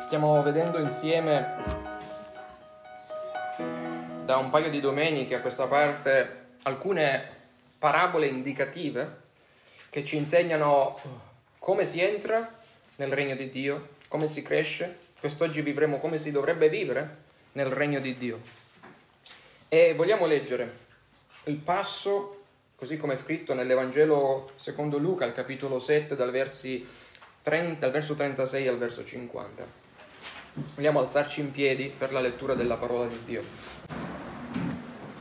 Stiamo vedendo insieme da un paio di domeniche a questa parte alcune parabole indicative che ci insegnano come si entra nel regno di Dio, come si cresce. Quest'oggi vivremo come si dovrebbe vivere nel regno di Dio. E vogliamo leggere il passo, così come è scritto nell'Evangelo secondo Luca, al capitolo 7, dal, versi 30, dal verso 36 al verso 50. Vogliamo alzarci in piedi per la lettura della parola di Dio.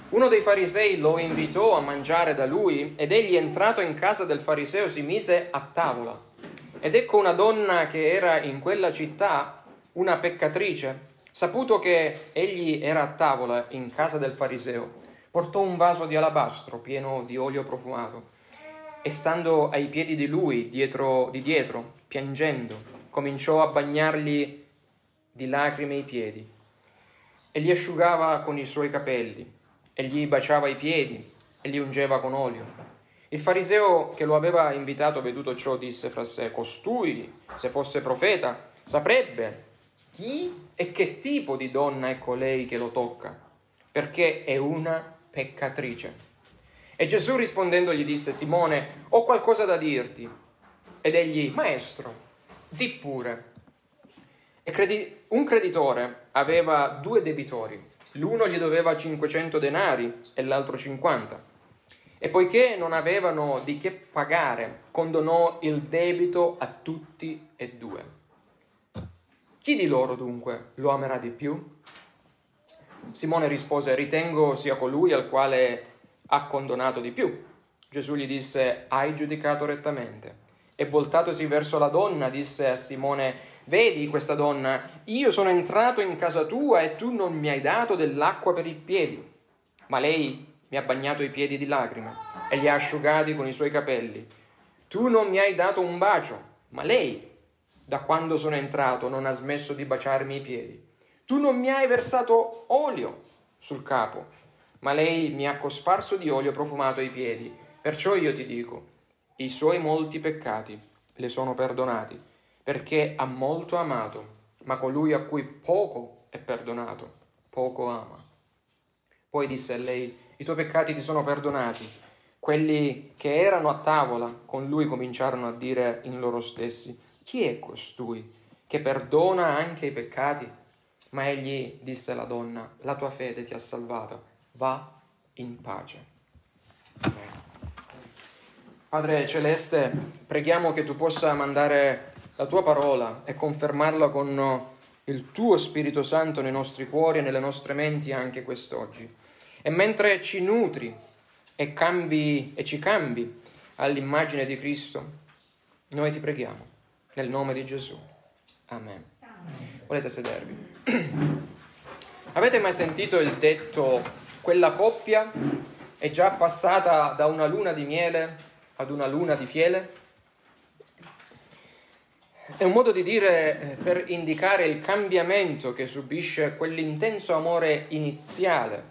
Uno dei farisei lo invitò a mangiare da lui ed egli entrato in casa del fariseo si mise a tavola. Ed ecco una donna che era in quella città, una peccatrice, saputo che egli era a tavola in casa del fariseo, portò un vaso di alabastro pieno di olio profumato e stando ai piedi di lui, dietro, di dietro, piangendo, cominciò a bagnargli di lacrime i piedi e li asciugava con i suoi capelli e gli baciava i piedi e li ungeva con olio. Il fariseo che lo aveva invitato, veduto ciò, disse fra sé, costui, se fosse profeta, saprebbe chi e che tipo di donna è colei che lo tocca, perché è una peccatrice. E Gesù rispondendo gli disse, Simone, ho qualcosa da dirti. Ed egli, maestro, di pure credi- un creditore aveva due debitori, l'uno gli doveva 500 denari e l'altro 50. E poiché non avevano di che pagare, condonò il debito a tutti e due. Chi di loro dunque lo amerà di più? Simone rispose, ritengo sia colui al quale ha condonato di più. Gesù gli disse, hai giudicato rettamente. E voltatosi verso la donna, disse a Simone, Vedi questa donna, io sono entrato in casa tua e tu non mi hai dato dell'acqua per i piedi, ma lei mi ha bagnato i piedi di lacrime e li ha asciugati con i suoi capelli. Tu non mi hai dato un bacio, ma lei, da quando sono entrato, non ha smesso di baciarmi i piedi. Tu non mi hai versato olio sul capo, ma lei mi ha cosparso di olio profumato ai piedi. Perciò io ti dico, i suoi molti peccati le sono perdonati perché ha molto amato, ma colui a cui poco è perdonato, poco ama. Poi disse a lei, i tuoi peccati ti sono perdonati. Quelli che erano a tavola con lui cominciarono a dire in loro stessi, chi è costui che perdona anche i peccati? Ma egli disse alla donna, la tua fede ti ha salvata, va in pace. Padre Celeste, preghiamo che tu possa mandare la tua parola e confermarla con il tuo Spirito Santo nei nostri cuori e nelle nostre menti anche quest'oggi. E mentre ci nutri e, cambi, e ci cambi all'immagine di Cristo, noi ti preghiamo nel nome di Gesù. Amen. Volete sedervi? Avete mai sentito il detto quella coppia è già passata da una luna di miele ad una luna di fiele? È un modo di dire eh, per indicare il cambiamento che subisce quell'intenso amore iniziale,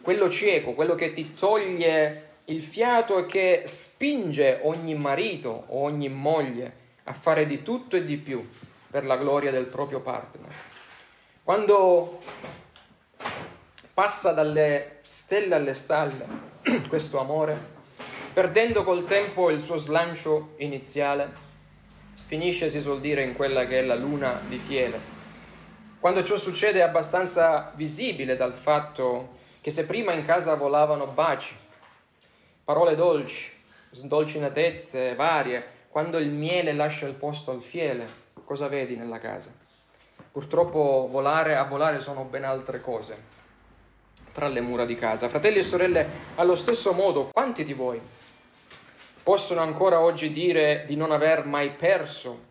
quello cieco, quello che ti toglie il fiato e che spinge ogni marito o ogni moglie a fare di tutto e di più per la gloria del proprio partner. Quando passa dalle stelle alle stalle questo amore, perdendo col tempo il suo slancio iniziale, finisce, si suol dire, in quella che è la luna di fiele. Quando ciò succede è abbastanza visibile dal fatto che se prima in casa volavano baci, parole dolci, sdolcinatezze varie, quando il miele lascia il posto al fiele, cosa vedi nella casa? Purtroppo volare a volare sono ben altre cose tra le mura di casa. Fratelli e sorelle, allo stesso modo, quanti di voi possono ancora oggi dire di non aver mai perso,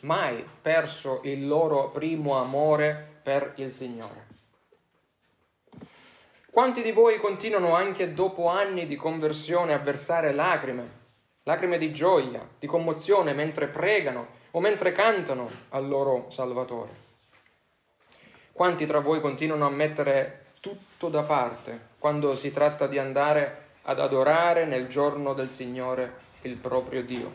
mai perso il loro primo amore per il Signore. Quanti di voi continuano anche dopo anni di conversione a versare lacrime, lacrime di gioia, di commozione mentre pregano o mentre cantano al loro Salvatore? Quanti tra voi continuano a mettere tutto da parte quando si tratta di andare ad adorare nel giorno del Signore il proprio Dio.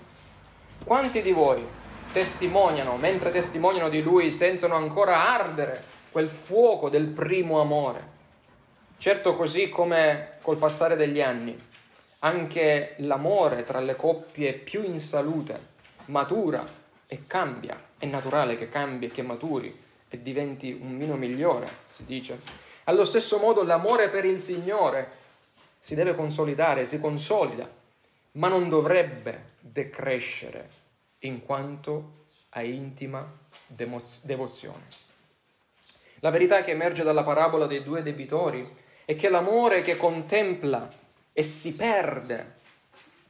Quanti di voi testimoniano, mentre testimoniano di lui, sentono ancora ardere quel fuoco del primo amore. Certo, così come col passare degli anni, anche l'amore tra le coppie più in salute matura e cambia, è naturale che cambi e che maturi e diventi un vino migliore, si dice. Allo stesso modo l'amore per il Signore si deve consolidare, si consolida, ma non dovrebbe decrescere in quanto a intima devozione. La verità che emerge dalla parabola dei due debitori è che l'amore che contempla e si perde,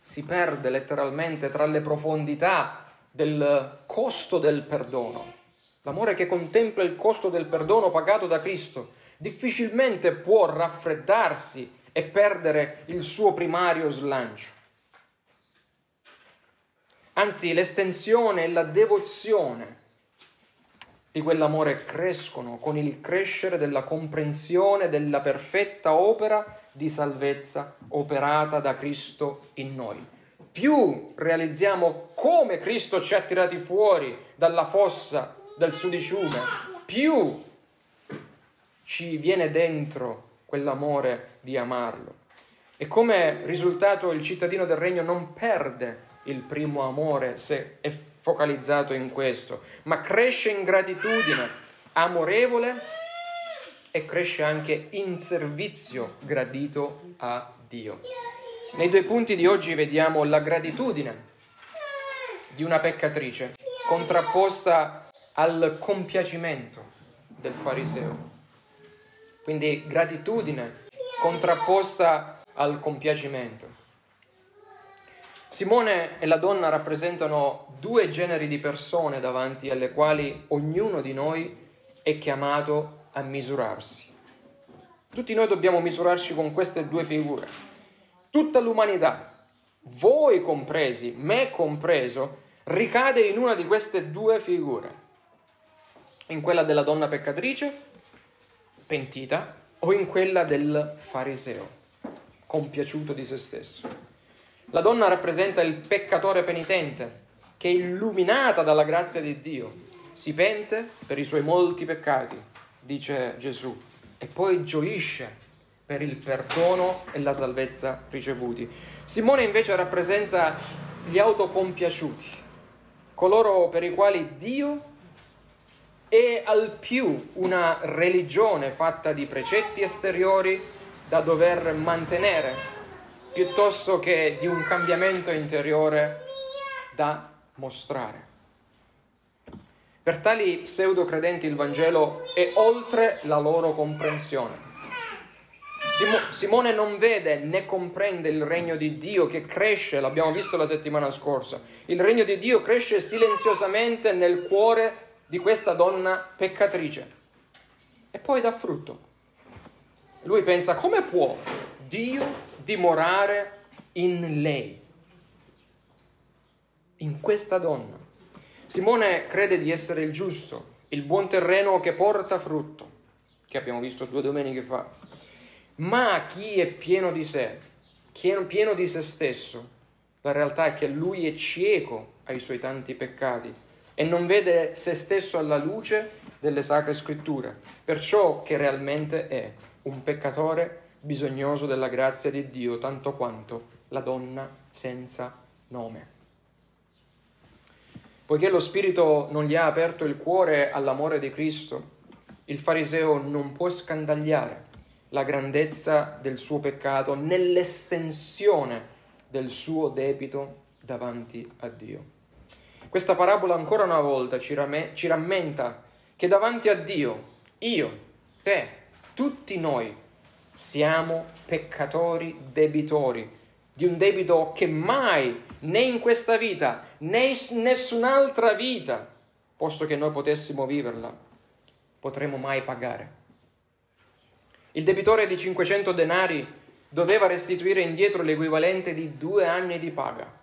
si perde letteralmente tra le profondità del costo del perdono. L'amore che contempla il costo del perdono pagato da Cristo difficilmente può raffreddarsi e perdere il suo primario slancio. Anzi, l'estensione e la devozione di quell'amore crescono con il crescere della comprensione della perfetta opera di salvezza operata da Cristo in noi. Più realizziamo come Cristo ci ha tirati fuori dalla fossa del sudiciume, più ci viene dentro quell'amore di amarlo. E come risultato il cittadino del regno non perde il primo amore se è focalizzato in questo, ma cresce in gratitudine amorevole e cresce anche in servizio gradito a Dio. Nei due punti di oggi vediamo la gratitudine di una peccatrice contrapposta al compiacimento del fariseo. Quindi gratitudine contrapposta al compiacimento. Simone e la donna rappresentano due generi di persone davanti alle quali ognuno di noi è chiamato a misurarsi. Tutti noi dobbiamo misurarci con queste due figure. Tutta l'umanità, voi compresi, me compreso, ricade in una di queste due figure. In quella della donna peccatrice pentita o in quella del fariseo, compiaciuto di se stesso. La donna rappresenta il peccatore penitente, che illuminata dalla grazia di Dio, si pente per i suoi molti peccati, dice Gesù, e poi gioisce per il perdono e la salvezza ricevuti. Simone invece rappresenta gli autocompiaciuti, coloro per i quali Dio al più una religione fatta di precetti esteriori da dover mantenere, piuttosto che di un cambiamento interiore da mostrare. Per tali pseudo credenti il Vangelo è oltre la loro comprensione. Simone non vede né comprende il regno di Dio che cresce, l'abbiamo visto la settimana scorsa. Il regno di Dio cresce silenziosamente nel cuore di questa donna peccatrice e poi dà frutto. Lui pensa come può Dio dimorare in lei, in questa donna. Simone crede di essere il giusto, il buon terreno che porta frutto, che abbiamo visto due domeniche fa. Ma chi è pieno di sé, chi è pieno di se stesso, la realtà è che lui è cieco ai suoi tanti peccati e non vede se stesso alla luce delle sacre scritture, perciò che realmente è un peccatore bisognoso della grazia di Dio tanto quanto la donna senza nome. Poiché lo Spirito non gli ha aperto il cuore all'amore di Cristo, il fariseo non può scandagliare la grandezza del suo peccato nell'estensione del suo debito davanti a Dio. Questa parabola ancora una volta ci, ram- ci rammenta che davanti a Dio, io, te, tutti noi siamo peccatori debitori di un debito che mai, né in questa vita, né in nessun'altra vita, posto che noi potessimo viverla, potremo mai pagare. Il debitore di 500 denari doveva restituire indietro l'equivalente di due anni di paga.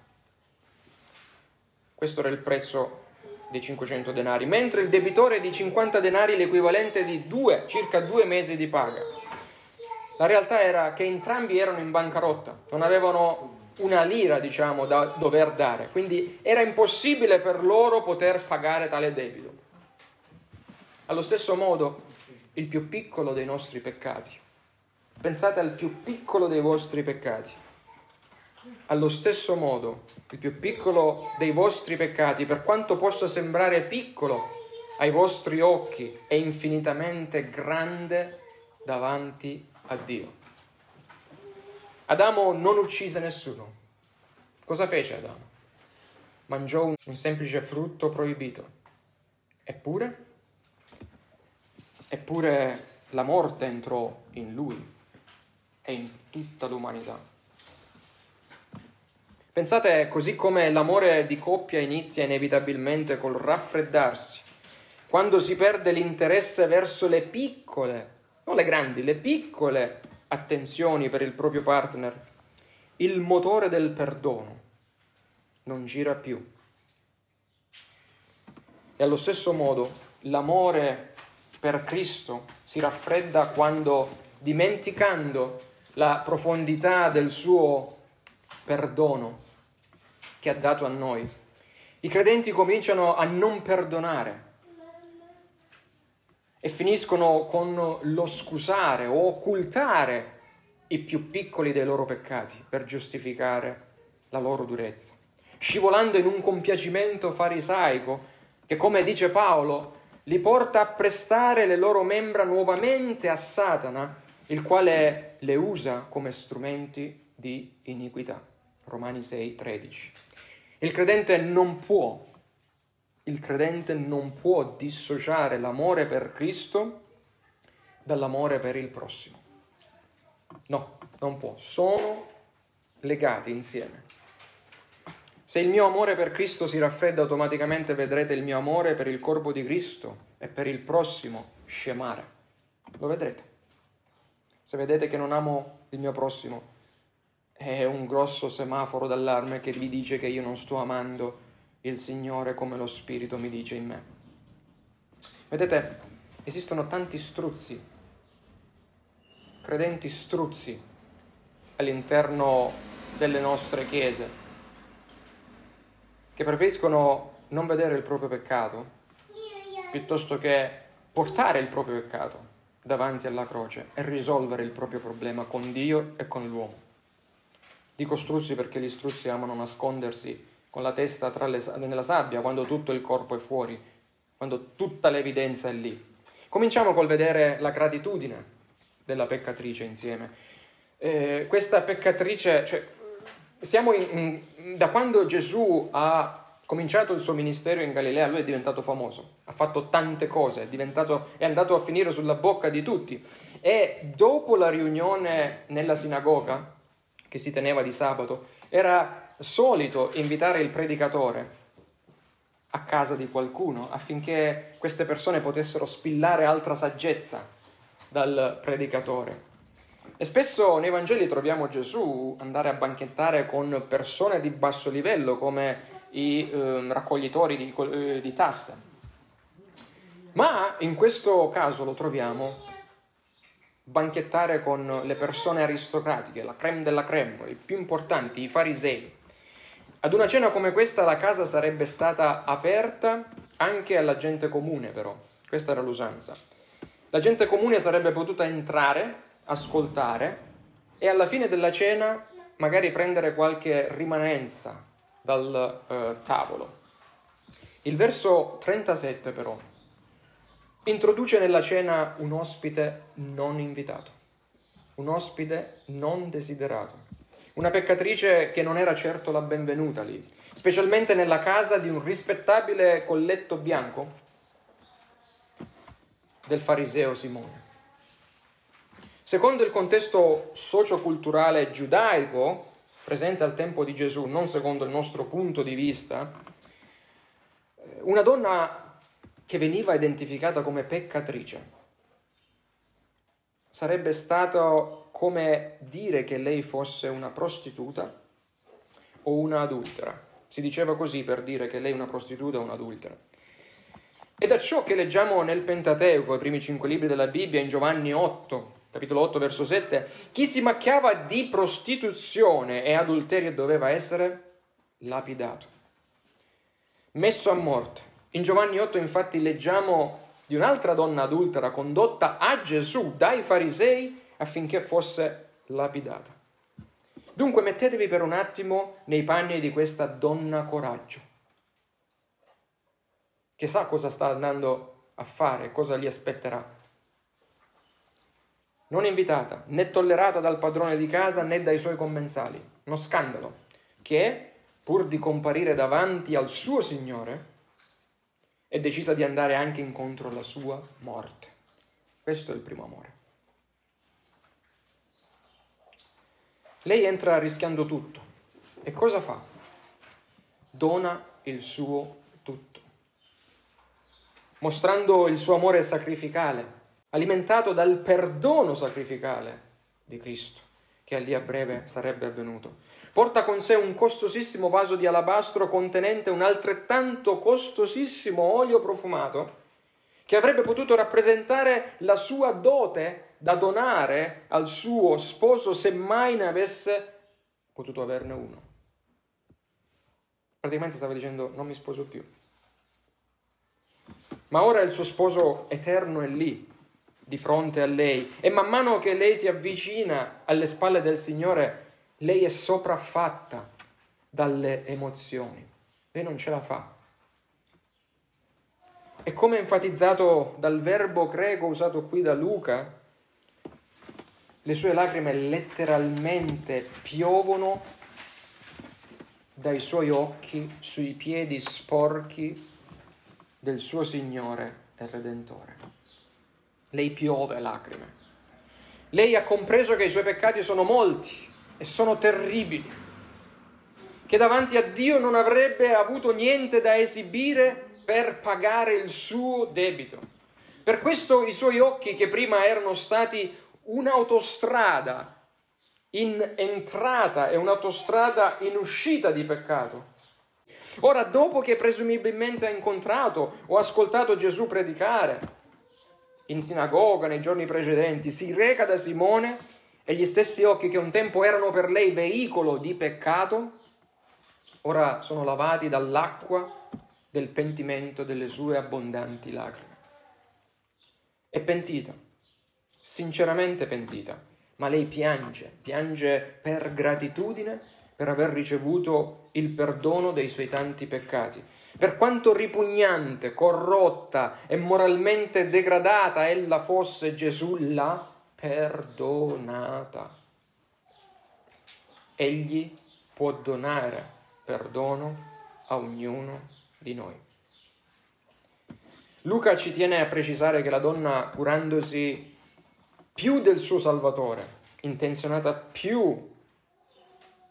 Questo era il prezzo dei 500 denari, mentre il debitore di 50 denari l'equivalente di due, circa due mesi di paga. La realtà era che entrambi erano in bancarotta, non avevano una lira, diciamo, da dover dare. Quindi era impossibile per loro poter pagare tale debito. Allo stesso modo, il più piccolo dei nostri peccati. Pensate al più piccolo dei vostri peccati. Allo stesso modo, il più piccolo dei vostri peccati, per quanto possa sembrare piccolo ai vostri occhi, è infinitamente grande davanti a Dio. Adamo non uccise nessuno. Cosa fece Adamo? Mangiò un, semplice frutto proibito. Eppure, eppure la morte entrò in lui e in tutta l'umanità. Pensate, così come l'amore di coppia inizia inevitabilmente col raffreddarsi, quando si perde l'interesse verso le piccole, non le grandi, le piccole attenzioni per il proprio partner, il motore del perdono non gira più. E allo stesso modo l'amore per Cristo si raffredda quando, dimenticando la profondità del suo perdono che ha dato a noi, i credenti cominciano a non perdonare e finiscono con lo scusare o occultare i più piccoli dei loro peccati per giustificare la loro durezza, scivolando in un compiacimento farisaico che, come dice Paolo, li porta a prestare le loro membra nuovamente a Satana, il quale le usa come strumenti di iniquità. Romani 6, 13. Il credente non può il credente non può dissociare l'amore per Cristo dall'amore per il prossimo. No, non può, sono legati insieme. Se il mio amore per Cristo si raffredda automaticamente vedrete il mio amore per il corpo di Cristo e per il prossimo scemare. Lo vedrete. Se vedete che non amo il mio prossimo, è un grosso semaforo d'allarme che vi dice che io non sto amando il Signore come lo Spirito mi dice in me. Vedete, esistono tanti struzzi, credenti struzzi all'interno delle nostre chiese, che preferiscono non vedere il proprio peccato piuttosto che portare il proprio peccato davanti alla croce e risolvere il proprio problema con Dio e con l'uomo. Dico struzzi perché gli struzzi amano nascondersi con la testa le, nella sabbia quando tutto il corpo è fuori, quando tutta l'evidenza è lì. Cominciamo col vedere la gratitudine della peccatrice insieme. Eh, questa peccatrice, cioè, siamo in, in, da quando Gesù ha cominciato il suo ministero in Galilea, lui è diventato famoso, ha fatto tante cose, è, è andato a finire sulla bocca di tutti. E dopo la riunione nella sinagoga, che si teneva di sabato, era solito invitare il predicatore a casa di qualcuno affinché queste persone potessero spillare altra saggezza dal predicatore. E spesso nei Vangeli troviamo Gesù andare a banchettare con persone di basso livello come i eh, raccoglitori di, di tasse. Ma in questo caso lo troviamo banchettare con le persone aristocratiche, la creme della creme, i più importanti, i farisei. Ad una cena come questa la casa sarebbe stata aperta anche alla gente comune, però. Questa era l'usanza. La gente comune sarebbe potuta entrare, ascoltare e alla fine della cena magari prendere qualche rimanenza dal eh, tavolo. Il verso 37 però introduce nella cena un ospite non invitato, un ospite non desiderato. Una peccatrice che non era certo la benvenuta lì, specialmente nella casa di un rispettabile colletto bianco del fariseo Simone. Secondo il contesto socioculturale giudaico presente al tempo di Gesù, non secondo il nostro punto di vista, una donna che veniva identificata come peccatrice sarebbe stato come dire che lei fosse una prostituta o una adultera. Si diceva così per dire che lei è una prostituta o un'adultera. E da ciò che leggiamo nel Pentateuco, i primi cinque libri della Bibbia, in Giovanni 8, capitolo 8, verso 7, chi si macchiava di prostituzione e adulterio doveva essere lapidato, messo a morte. In Giovanni 8 infatti leggiamo di un'altra donna adultera condotta a Gesù dai farisei affinché fosse lapidata. Dunque mettetevi per un attimo nei panni di questa donna coraggio, che sa cosa sta andando a fare, cosa gli aspetterà non invitata né tollerata dal padrone di casa né dai suoi commensali. Uno scandalo che, pur di comparire davanti al suo Signore, è decisa di andare anche incontro alla sua morte. Questo è il primo amore. Lei entra rischiando tutto. E cosa fa? Dona il suo tutto, mostrando il suo amore sacrificale alimentato dal perdono sacrificale di Cristo, che a lì a breve sarebbe avvenuto. Porta con sé un costosissimo vaso di alabastro contenente un altrettanto costosissimo olio profumato, che avrebbe potuto rappresentare la sua dote da donare al suo sposo se mai ne avesse potuto averne uno. Praticamente stava dicendo non mi sposo più. Ma ora il suo sposo eterno è lì, di fronte a lei e man mano che lei si avvicina alle spalle del Signore, lei è sopraffatta dalle emozioni. Lei non ce la fa. E come enfatizzato dal verbo greco usato qui da Luca, le sue lacrime letteralmente piovono dai suoi occhi sui piedi sporchi del suo Signore e Redentore. Lei piove lacrime. Lei ha compreso che i suoi peccati sono molti e sono terribili, che davanti a Dio non avrebbe avuto niente da esibire per pagare il suo debito. Per questo i suoi occhi, che prima erano stati un'autostrada in entrata e un'autostrada in uscita di peccato, ora dopo che presumibilmente ha incontrato o ascoltato Gesù predicare, in sinagoga nei giorni precedenti, si reca da Simone e gli stessi occhi che un tempo erano per lei veicolo di peccato, ora sono lavati dall'acqua del pentimento delle sue abbondanti lacrime. È pentita, sinceramente pentita, ma lei piange, piange per gratitudine per aver ricevuto il perdono dei suoi tanti peccati per quanto ripugnante, corrotta e moralmente degradata ella fosse, Gesù l'ha perdonata. Egli può donare perdono a ognuno di noi. Luca ci tiene a precisare che la donna, curandosi più del suo Salvatore, intenzionata più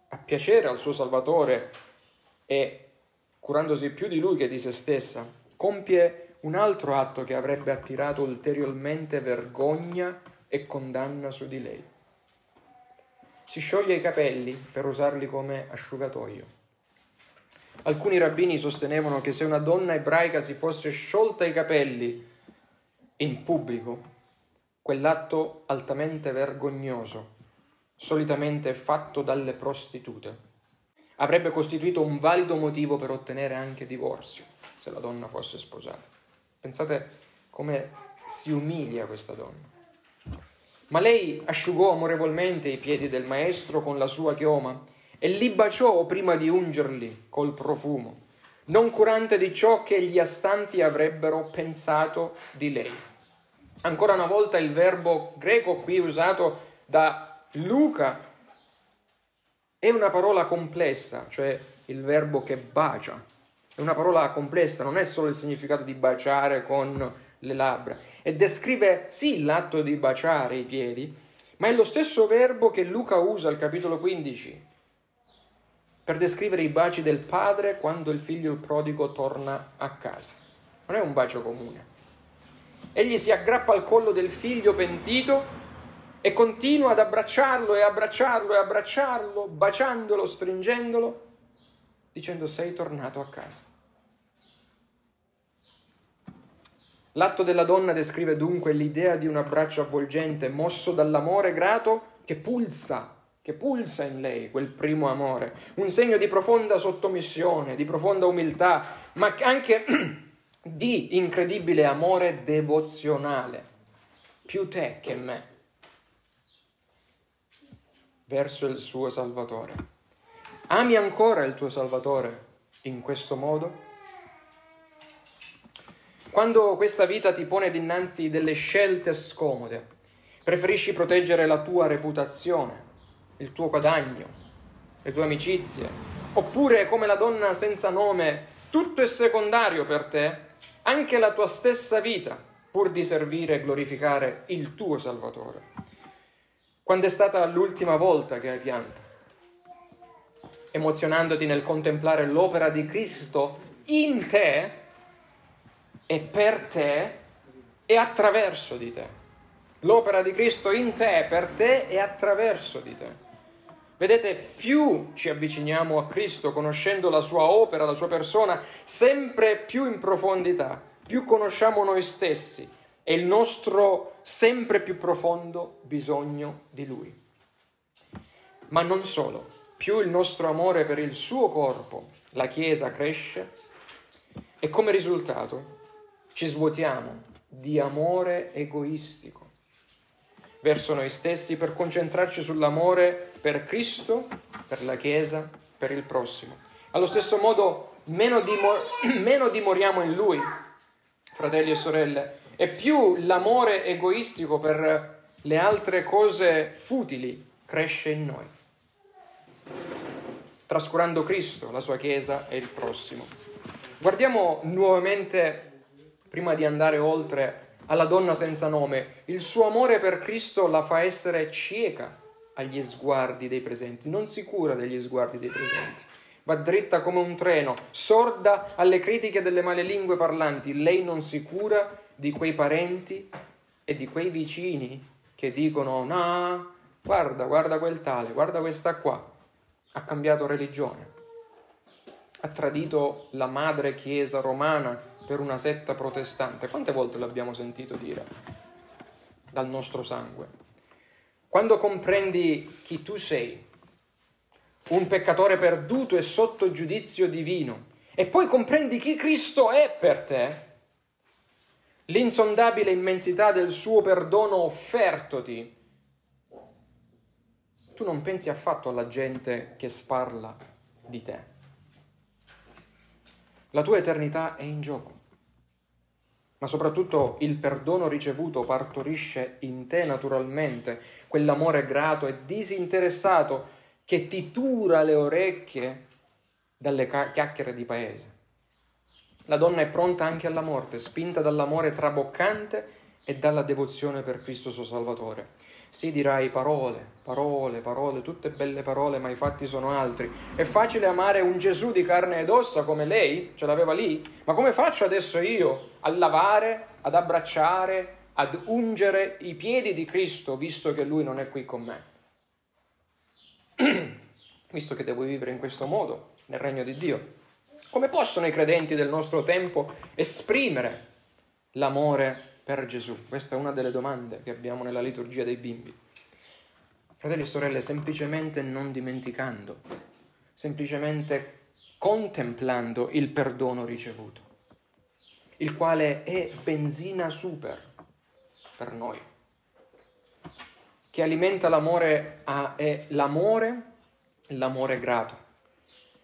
a piacere al suo Salvatore e curandosi più di lui che di se stessa, compie un altro atto che avrebbe attirato ulteriormente vergogna e condanna su di lei. Si scioglie i capelli per usarli come asciugatoio. Alcuni rabbini sostenevano che se una donna ebraica si fosse sciolta i capelli in pubblico, quell'atto altamente vergognoso, solitamente fatto dalle prostitute, avrebbe costituito un valido motivo per ottenere anche divorzio se la donna fosse sposata. Pensate come si umilia questa donna. Ma lei asciugò amorevolmente i piedi del maestro con la sua chioma e li baciò prima di ungerli col profumo, non curante di ciò che gli astanti avrebbero pensato di lei. Ancora una volta il verbo greco qui usato da Luca è una parola complessa, cioè il verbo che bacia. È una parola complessa, non è solo il significato di baciare con le labbra. E descrive sì l'atto di baciare i piedi, ma è lo stesso verbo che Luca usa al capitolo 15 per descrivere i baci del padre quando il figlio il prodigo torna a casa. Non è un bacio comune. Egli si aggrappa al collo del figlio pentito e continua ad abbracciarlo e abbracciarlo e abbracciarlo, baciandolo, stringendolo, dicendo sei tornato a casa. L'atto della donna descrive dunque l'idea di un abbraccio avvolgente, mosso dall'amore grato che pulsa, che pulsa in lei quel primo amore, un segno di profonda sottomissione, di profonda umiltà, ma anche di incredibile amore devozionale, più te che me, verso il suo Salvatore. Ami ancora il tuo Salvatore in questo modo? Quando questa vita ti pone dinanzi delle scelte scomode, preferisci proteggere la tua reputazione, il tuo guadagno, le tue amicizie, oppure come la donna senza nome, tutto è secondario per te, anche la tua stessa vita, pur di servire e glorificare il tuo Salvatore. Quando è stata l'ultima volta che hai pianto? Emozionandoti nel contemplare l'opera di Cristo in te, è per te e attraverso di te. L'opera di Cristo in te, per te e attraverso di te. Vedete, più ci avviciniamo a Cristo conoscendo la sua opera, la sua persona, sempre più in profondità, più conosciamo noi stessi e il nostro sempre più profondo bisogno di Lui. Ma non solo, più il nostro amore per il suo corpo, la Chiesa, cresce e come risultato ci svuotiamo di amore egoistico verso noi stessi per concentrarci sull'amore per Cristo, per la Chiesa, per il prossimo. Allo stesso modo, meno, dimor- meno dimoriamo in Lui, fratelli e sorelle, e più l'amore egoistico per le altre cose futili cresce in noi, trascurando Cristo, la sua Chiesa e il prossimo. Guardiamo nuovamente prima di andare oltre alla donna senza nome, il suo amore per Cristo la fa essere cieca agli sguardi dei presenti, non si cura degli sguardi dei presenti. Va dritta come un treno, sorda alle critiche delle male lingue parlanti. Lei non si cura di quei parenti e di quei vicini che dicono: No, guarda, guarda quel tale, guarda questa qua. Ha cambiato religione. Ha tradito la madre chiesa romana per una setta protestante. Quante volte l'abbiamo sentito dire dal nostro sangue? Quando comprendi chi tu sei, un peccatore perduto e sotto giudizio divino, e poi comprendi chi Cristo è per te, l'insondabile immensità del suo perdono offertoti, tu non pensi affatto alla gente che sparla di te. La tua eternità è in gioco ma soprattutto il perdono ricevuto partorisce in te naturalmente quell'amore grato e disinteressato che ti tura le orecchie dalle chiacchiere di paese. La donna è pronta anche alla morte, spinta dall'amore traboccante e dalla devozione per Cristo suo Salvatore. Sì, dirai parole, parole, parole, tutte belle parole, ma i fatti sono altri. È facile amare un Gesù di carne ed ossa come lei, ce l'aveva lì, ma come faccio adesso io a lavare, ad abbracciare, ad ungere i piedi di Cristo, visto che Lui non è qui con me? visto che devo vivere in questo modo, nel regno di Dio. Come possono i credenti del nostro tempo esprimere l'amore per Gesù? Questa è una delle domande che abbiamo nella liturgia dei bimbi. Fratelli e sorelle, semplicemente non dimenticando, semplicemente contemplando il perdono ricevuto, il quale è benzina super per noi, che alimenta l'amore, a, è l'amore, l'amore grato,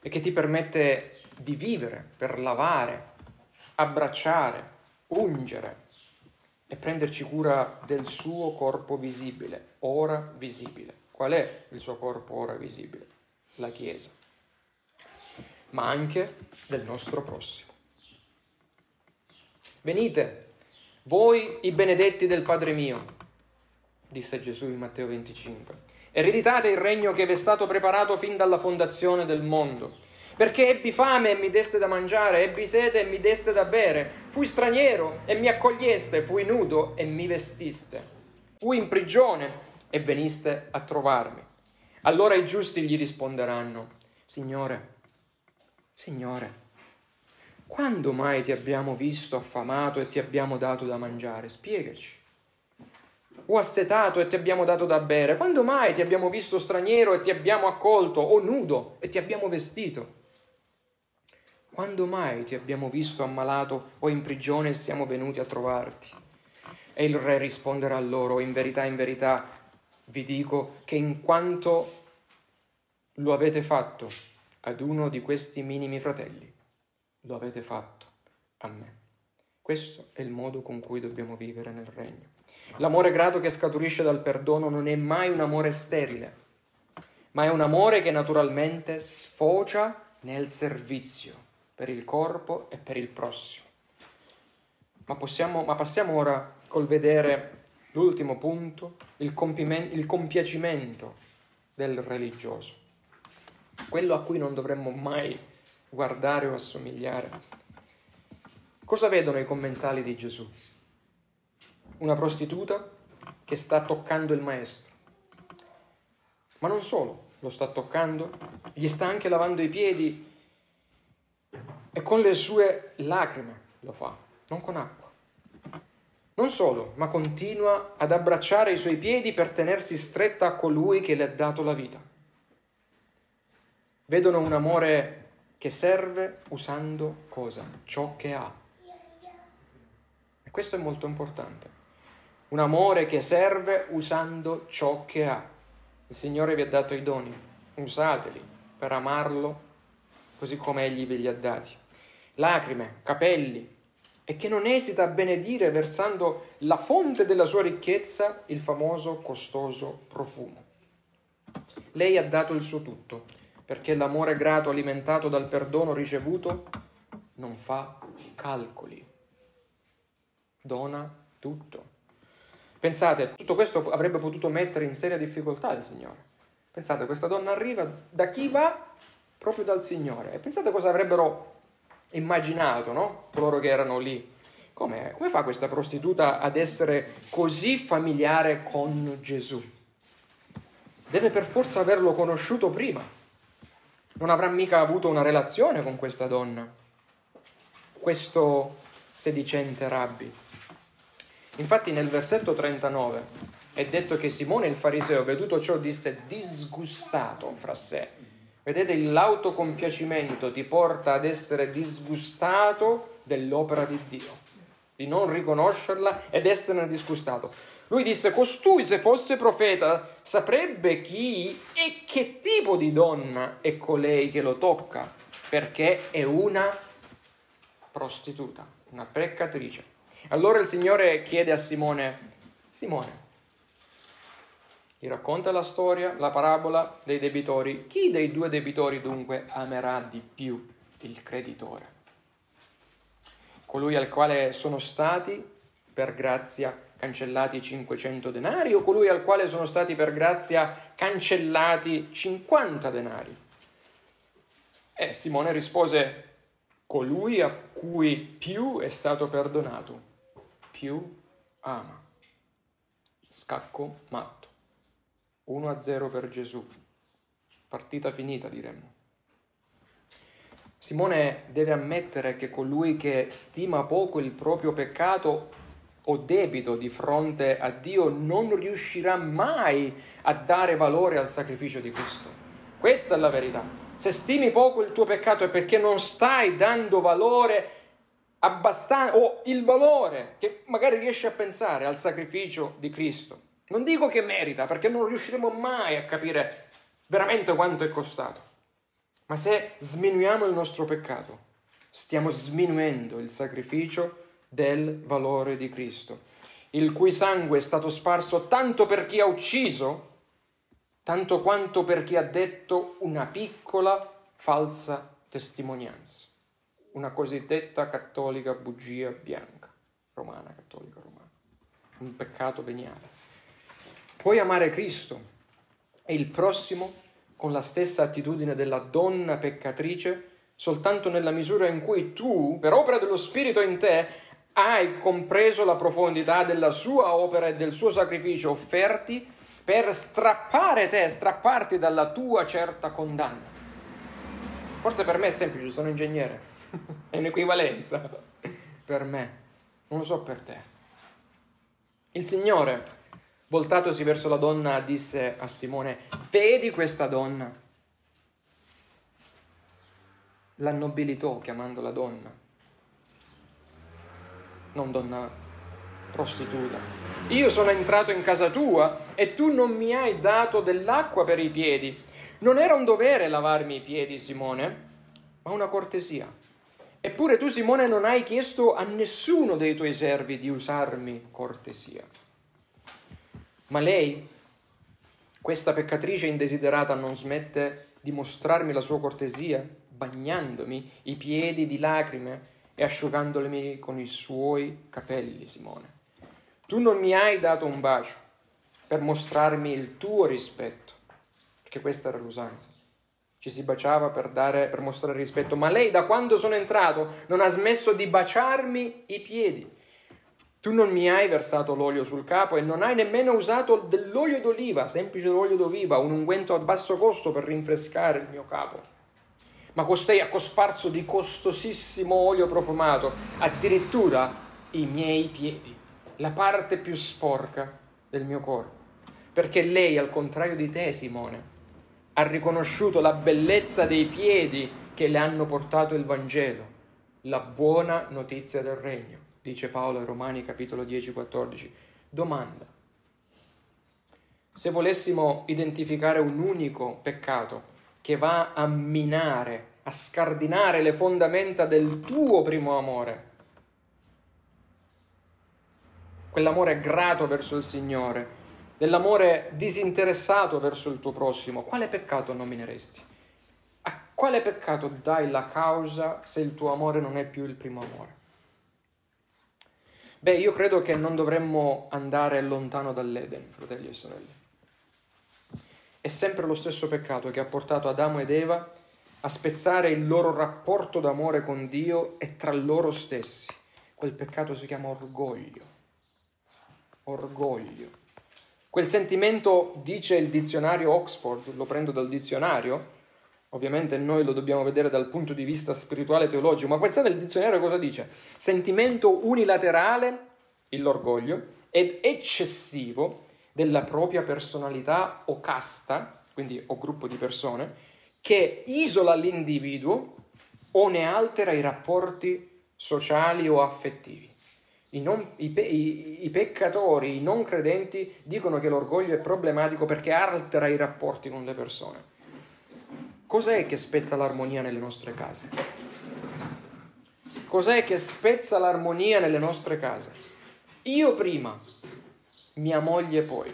e che ti permette di vivere per lavare, abbracciare, ungere, e prenderci cura del suo corpo visibile, ora visibile. Qual è il suo corpo ora visibile? La Chiesa, ma anche del nostro prossimo. Venite, voi i benedetti del Padre mio, disse Gesù in Matteo 25, ereditate il regno che vi è stato preparato fin dalla fondazione del mondo perché ebbi fame e mi deste da mangiare, ebbi sete e mi deste da bere, fui straniero e mi accoglieste, fui nudo e mi vestiste, fui in prigione e veniste a trovarmi. Allora i giusti gli risponderanno, Signore, Signore, quando mai ti abbiamo visto affamato e ti abbiamo dato da mangiare? Spiegaci. O assetato e ti abbiamo dato da bere? Quando mai ti abbiamo visto straniero e ti abbiamo accolto? O nudo e ti abbiamo vestito? Quando mai ti abbiamo visto ammalato o in prigione e siamo venuti a trovarti? E il re risponderà loro, in verità, in verità, vi dico che in quanto lo avete fatto ad uno di questi minimi fratelli, lo avete fatto a me. Questo è il modo con cui dobbiamo vivere nel regno. L'amore grato che scaturisce dal perdono non è mai un amore sterile, ma è un amore che naturalmente sfocia nel servizio per il corpo e per il prossimo. Ma, possiamo, ma passiamo ora col vedere l'ultimo punto, il, il compiacimento del religioso, quello a cui non dovremmo mai guardare o assomigliare. Cosa vedono i commensali di Gesù? Una prostituta che sta toccando il maestro. Ma non solo, lo sta toccando, gli sta anche lavando i piedi e con le sue lacrime lo fa, non con acqua. Non solo, ma continua ad abbracciare i suoi piedi per tenersi stretta a colui che le ha dato la vita. Vedono un amore che serve usando cosa? Ciò che ha. E questo è molto importante. Un amore che serve usando ciò che ha. Il Signore vi ha dato i doni, usateli per amarlo così come Egli ve li ha dati. Lacrime, capelli, e che non esita a benedire versando la fonte della sua ricchezza, il famoso costoso profumo. Lei ha dato il suo tutto perché l'amore grato alimentato dal perdono ricevuto non fa calcoli, dona tutto. Pensate, tutto questo avrebbe potuto mettere in seria difficoltà il Signore. Pensate, questa donna arriva da chi va? Proprio dal Signore. E pensate cosa avrebbero immaginato, no? Coloro che erano lì. Come, come fa questa prostituta ad essere così familiare con Gesù? Deve per forza averlo conosciuto prima non avrà mica avuto una relazione con questa donna, questo sedicente rabbi. Infatti nel versetto 39 è detto che Simone il fariseo, veduto ciò, disse disgustato fra sé. Vedete, l'autocompiacimento ti porta ad essere disgustato dell'opera di Dio, di non riconoscerla ed esserne disgustato. Lui disse, costui se fosse profeta saprebbe chi e che tipo di donna è colei che lo tocca, perché è una prostituta, una peccatrice. Allora il Signore chiede a Simone, Simone, gli racconta la storia, la parabola dei debitori. Chi dei due debitori dunque amerà di più il creditore? Colui al quale sono stati per grazia cancellati 500 denari o colui al quale sono stati per grazia cancellati 50 denari? E Simone rispose, colui a cui più è stato perdonato, più ama. Scacco matto. 1 a 0 per Gesù. Partita finita, diremmo. Simone deve ammettere che colui che stima poco il proprio peccato o debito di fronte a Dio non riuscirà mai a dare valore al sacrificio di Cristo. Questa è la verità. Se stimi poco il tuo peccato è perché non stai dando valore abbastanza o il valore che magari riesci a pensare al sacrificio di Cristo. Non dico che merita, perché non riusciremo mai a capire veramente quanto è costato. Ma se sminuiamo il nostro peccato, stiamo sminuendo il sacrificio del valore di Cristo, il cui sangue è stato sparso tanto per chi ha ucciso, tanto quanto per chi ha detto una piccola falsa testimonianza, una cosiddetta cattolica bugia bianca, romana, cattolica romana, un peccato veniale. Puoi amare Cristo e il prossimo con la stessa attitudine della donna peccatrice soltanto nella misura in cui tu, per opera dello Spirito in te, hai compreso la profondità della sua opera e del suo sacrificio offerti per strappare te, strapparti dalla tua certa condanna. Forse per me è semplice, sono ingegnere. è un'equivalenza per me, non lo so per te. Il Signore, voltatosi verso la donna, disse a Simone, vedi questa donna? La nobilitò chiamandola donna, non donna prostituta. Io sono entrato in casa tua e tu non mi hai dato dell'acqua per i piedi. Non era un dovere lavarmi i piedi, Simone, ma una cortesia. Eppure tu, Simone, non hai chiesto a nessuno dei tuoi servi di usarmi cortesia. Ma lei, questa peccatrice indesiderata, non smette di mostrarmi la sua cortesia, bagnandomi i piedi di lacrime e asciugandoli con i suoi capelli, Simone. Tu non mi hai dato un bacio per mostrarmi il tuo rispetto, perché questa era l'usanza ci si baciava per, dare, per mostrare rispetto, ma lei da quando sono entrato non ha smesso di baciarmi i piedi. Tu non mi hai versato l'olio sul capo e non hai nemmeno usato dell'olio d'oliva, semplice olio d'oliva, un unguento a basso costo per rinfrescare il mio capo. Ma costei ha cosparso di costosissimo olio profumato, addirittura i miei piedi, la parte più sporca del mio corpo. Perché lei, al contrario di te, Simone, ha riconosciuto la bellezza dei piedi che le hanno portato il Vangelo, la buona notizia del regno, dice Paolo ai Romani capitolo 10, 14. Domanda. Se volessimo identificare un unico peccato che va a minare, a scardinare le fondamenta del tuo primo amore, quell'amore grato verso il Signore, dell'amore disinteressato verso il tuo prossimo, quale peccato nomineresti? A quale peccato dai la causa se il tuo amore non è più il primo amore? Beh, io credo che non dovremmo andare lontano dall'Eden, fratelli e sorelle. È sempre lo stesso peccato che ha portato Adamo ed Eva a spezzare il loro rapporto d'amore con Dio e tra loro stessi. Quel peccato si chiama orgoglio. Orgoglio. Quel sentimento, dice il dizionario Oxford, lo prendo dal dizionario, ovviamente noi lo dobbiamo vedere dal punto di vista spirituale e teologico, ma pensate il dizionario cosa dice? Sentimento unilaterale, l'orgoglio, ed eccessivo della propria personalità o casta, quindi o gruppo di persone, che isola l'individuo o ne altera i rapporti sociali o affettivi. I, non, i, pe, i, I, peccatori, i non credenti dicono che l'orgoglio è problematico perché altera i rapporti con le persone. Cos'è che spezza l'armonia nelle nostre case? Cos'è che spezza l'armonia nelle nostre case? Io prima, mia moglie poi.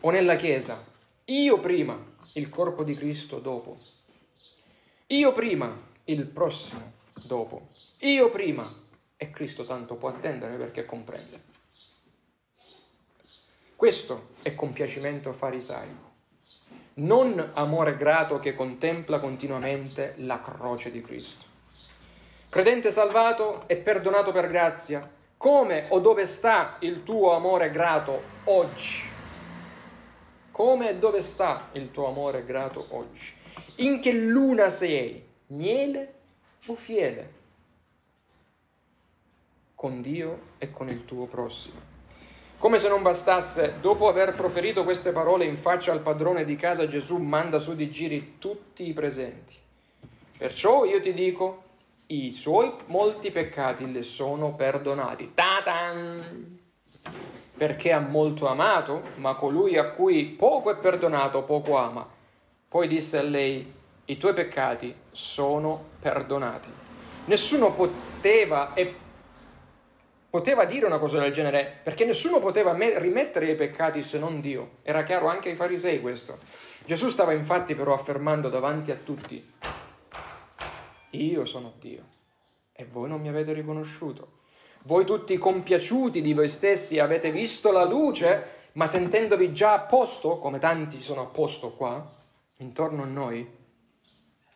O nella Chiesa, io prima, il corpo di Cristo dopo. Io prima, il prossimo dopo. Io prima, e Cristo tanto può attendere perché comprende. Questo è compiacimento farisaico, non amore grato che contempla continuamente la croce di Cristo. Credente salvato e perdonato per grazia, come o dove sta il tuo amore grato oggi? Come e dove sta il tuo amore grato oggi? In che luna sei? Miele o fiele? con Dio e con il tuo prossimo. Come se non bastasse, dopo aver proferito queste parole in faccia al padrone di casa, Gesù manda su di giri tutti i presenti. Perciò io ti dico, i suoi molti peccati le sono perdonati. Ta-tan! Perché ha molto amato, ma colui a cui poco è perdonato, poco ama. Poi disse a lei, i tuoi peccati sono perdonati. Nessuno poteva e poteva dire una cosa del genere, perché nessuno poteva me- rimettere i peccati se non Dio. Era chiaro anche ai farisei questo. Gesù stava infatti però affermando davanti a tutti, io sono Dio e voi non mi avete riconosciuto. Voi tutti compiaciuti di voi stessi avete visto la luce, ma sentendovi già a posto, come tanti sono a posto qua, intorno a noi,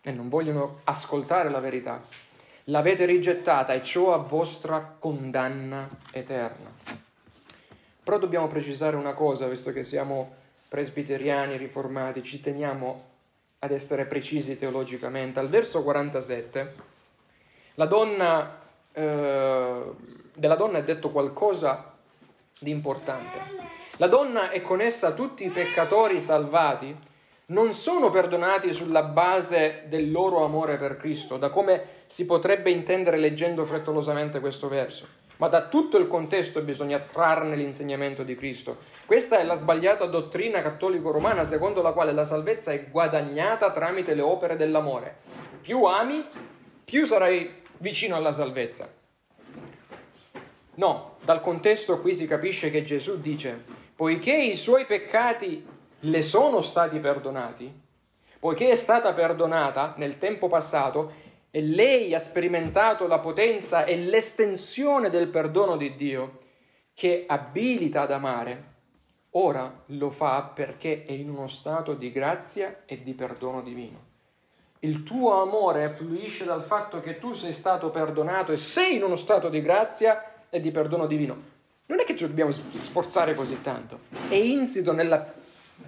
e non vogliono ascoltare la verità, l'avete rigettata e ciò a vostra condanna eterna. Però dobbiamo precisare una cosa, visto che siamo presbiteriani, riformati, ci teniamo ad essere precisi teologicamente. Al verso 47, la donna, eh, della donna è detto qualcosa di importante. La donna e con essa tutti i peccatori salvati non sono perdonati sulla base del loro amore per Cristo, da come si potrebbe intendere leggendo frettolosamente questo verso, ma da tutto il contesto bisogna trarne l'insegnamento di Cristo. Questa è la sbagliata dottrina cattolico-romana secondo la quale la salvezza è guadagnata tramite le opere dell'amore. Più ami, più sarai vicino alla salvezza. No, dal contesto qui si capisce che Gesù dice, poiché i suoi peccati le sono stati perdonati, poiché è stata perdonata nel tempo passato e lei ha sperimentato la potenza e l'estensione del perdono di Dio che abilita ad amare, ora lo fa perché è in uno stato di grazia e di perdono divino. Il tuo amore fluisce dal fatto che tu sei stato perdonato e sei in uno stato di grazia e di perdono divino. Non è che ci dobbiamo sforzare così tanto, è insito nella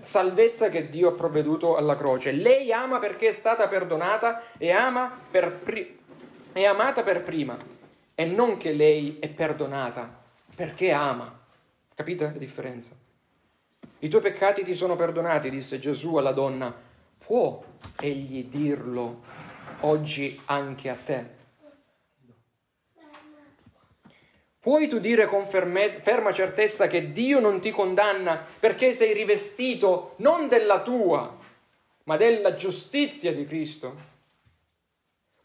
salvezza che Dio ha provveduto alla croce. Lei ama perché è stata perdonata e, ama per pri- è amata per prima. E non che lei è perdonata perché ama. Capite la differenza? I tuoi peccati ti sono perdonati, disse Gesù alla donna. Può egli dirlo oggi anche a te? Puoi tu dire con ferme, ferma certezza che Dio non ti condanna perché sei rivestito non della tua, ma della giustizia di Cristo?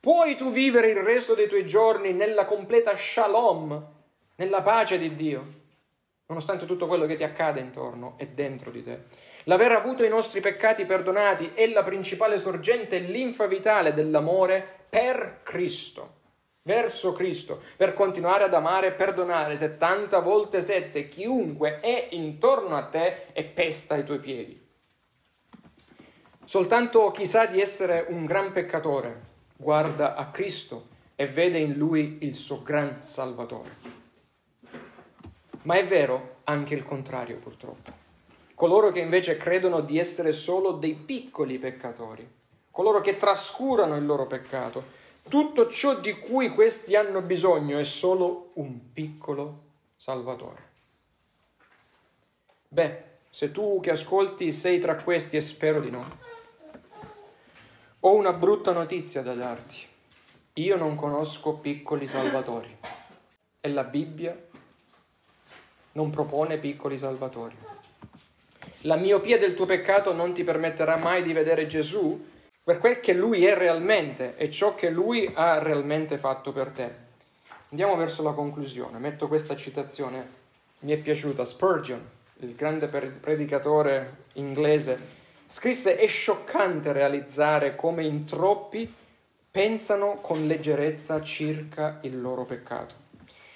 Puoi tu vivere il resto dei tuoi giorni nella completa shalom, nella pace di Dio, nonostante tutto quello che ti accade intorno e dentro di te? L'aver avuto i nostri peccati perdonati è la principale sorgente e linfa vitale dell'amore per Cristo verso Cristo per continuare ad amare e perdonare 70 volte 7 chiunque è intorno a te e pesta ai tuoi piedi. Soltanto chi sa di essere un gran peccatore guarda a Cristo e vede in lui il suo gran Salvatore. Ma è vero anche il contrario purtroppo. Coloro che invece credono di essere solo dei piccoli peccatori, coloro che trascurano il loro peccato, tutto ciò di cui questi hanno bisogno è solo un piccolo Salvatore. Beh, se tu che ascolti sei tra questi, e spero di no, ho una brutta notizia da darti. Io non conosco piccoli salvatori e la Bibbia non propone piccoli salvatori. La miopia del tuo peccato non ti permetterà mai di vedere Gesù per quel che lui è realmente e ciò che lui ha realmente fatto per te. Andiamo verso la conclusione. Metto questa citazione, mi è piaciuta. Spurgeon, il grande predicatore inglese, scrisse: È scioccante realizzare come in troppi pensano con leggerezza circa il loro peccato.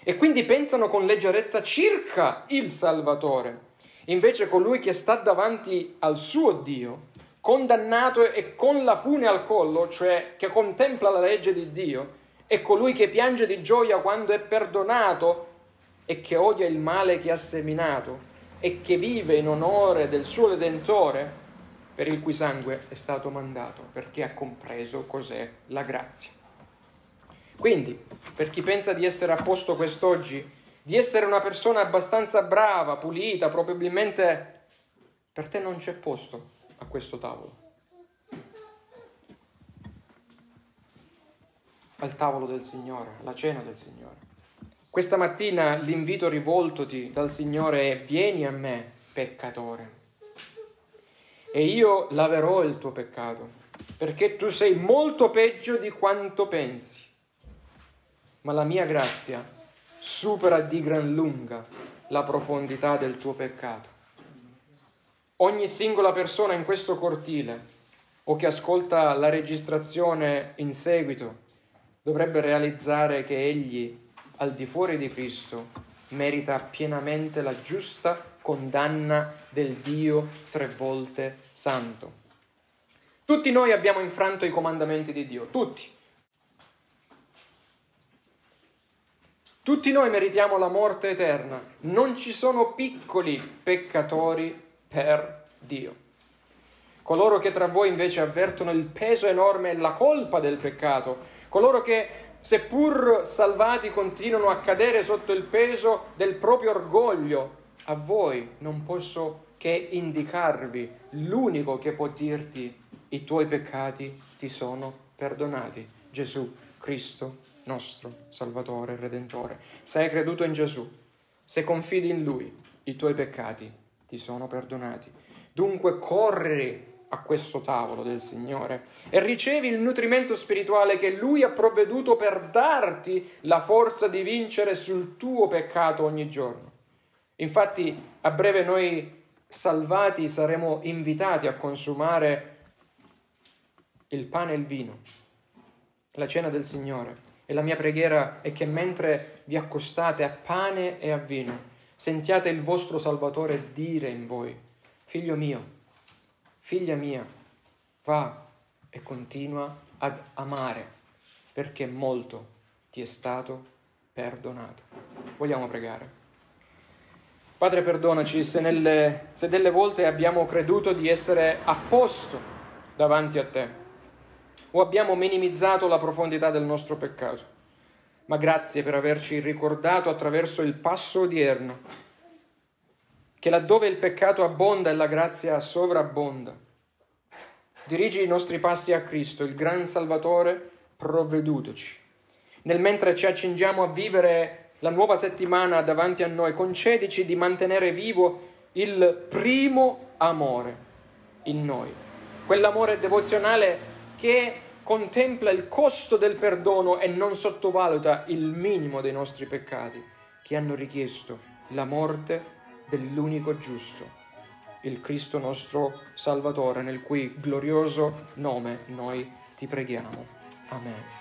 E quindi pensano con leggerezza circa il Salvatore. Invece colui che sta davanti al suo Dio condannato e con la fune al collo, cioè che contempla la legge di Dio, è colui che piange di gioia quando è perdonato e che odia il male che ha seminato e che vive in onore del suo Redentore, per il cui sangue è stato mandato, perché ha compreso cos'è la grazia. Quindi, per chi pensa di essere a posto quest'oggi, di essere una persona abbastanza brava, pulita, probabilmente per te non c'è posto a questo tavolo. Al tavolo del Signore, la cena del Signore. Questa mattina l'invito rivoltoti dal Signore è vieni a me, peccatore, e io laverò il tuo peccato, perché tu sei molto peggio di quanto pensi. Ma la mia grazia supera di gran lunga la profondità del tuo peccato ogni singola persona in questo cortile o che ascolta la registrazione in seguito dovrebbe realizzare che egli, al di fuori di Cristo, merita pienamente la giusta condanna del Dio tre volte santo. Tutti noi abbiamo infranto i comandamenti di Dio, tutti. Tutti noi meritiamo la morte eterna. Non ci sono piccoli peccatori per Dio. coloro che tra voi invece avvertono il peso enorme e la colpa del peccato, coloro che seppur salvati continuano a cadere sotto il peso del proprio orgoglio, a voi non posso che indicarvi l'unico che può dirti i tuoi peccati ti sono perdonati, Gesù Cristo nostro Salvatore e Redentore. Se hai creduto in Gesù, se confidi in Lui, i tuoi peccati ti sono perdonati. Dunque corri a questo tavolo del Signore e ricevi il nutrimento spirituale che Lui ha provveduto per darti la forza di vincere sul tuo peccato ogni giorno. Infatti, a breve noi salvati saremo invitati a consumare il pane e il vino, la cena del Signore. E la mia preghiera è che mentre vi accostate a pane e a vino, sentiate il vostro Salvatore dire in voi, figlio mio, figlia mia, va e continua ad amare, perché molto ti è stato perdonato. Vogliamo pregare. Padre, perdonaci se, nelle, se delle volte abbiamo creduto di essere a posto davanti a te o abbiamo minimizzato la profondità del nostro peccato. Ma grazie per averci ricordato attraverso il passo odierno che laddove il peccato abbonda e la grazia sovrabbonda. Dirigi i nostri passi a Cristo, il gran Salvatore, provvedutoci. Nel mentre ci accingiamo a vivere la nuova settimana davanti a noi, concedici di mantenere vivo il primo amore in noi, quell'amore devozionale che contempla il costo del perdono e non sottovaluta il minimo dei nostri peccati, che hanno richiesto la morte dell'unico giusto, il Cristo nostro Salvatore, nel cui glorioso nome noi ti preghiamo. Amen.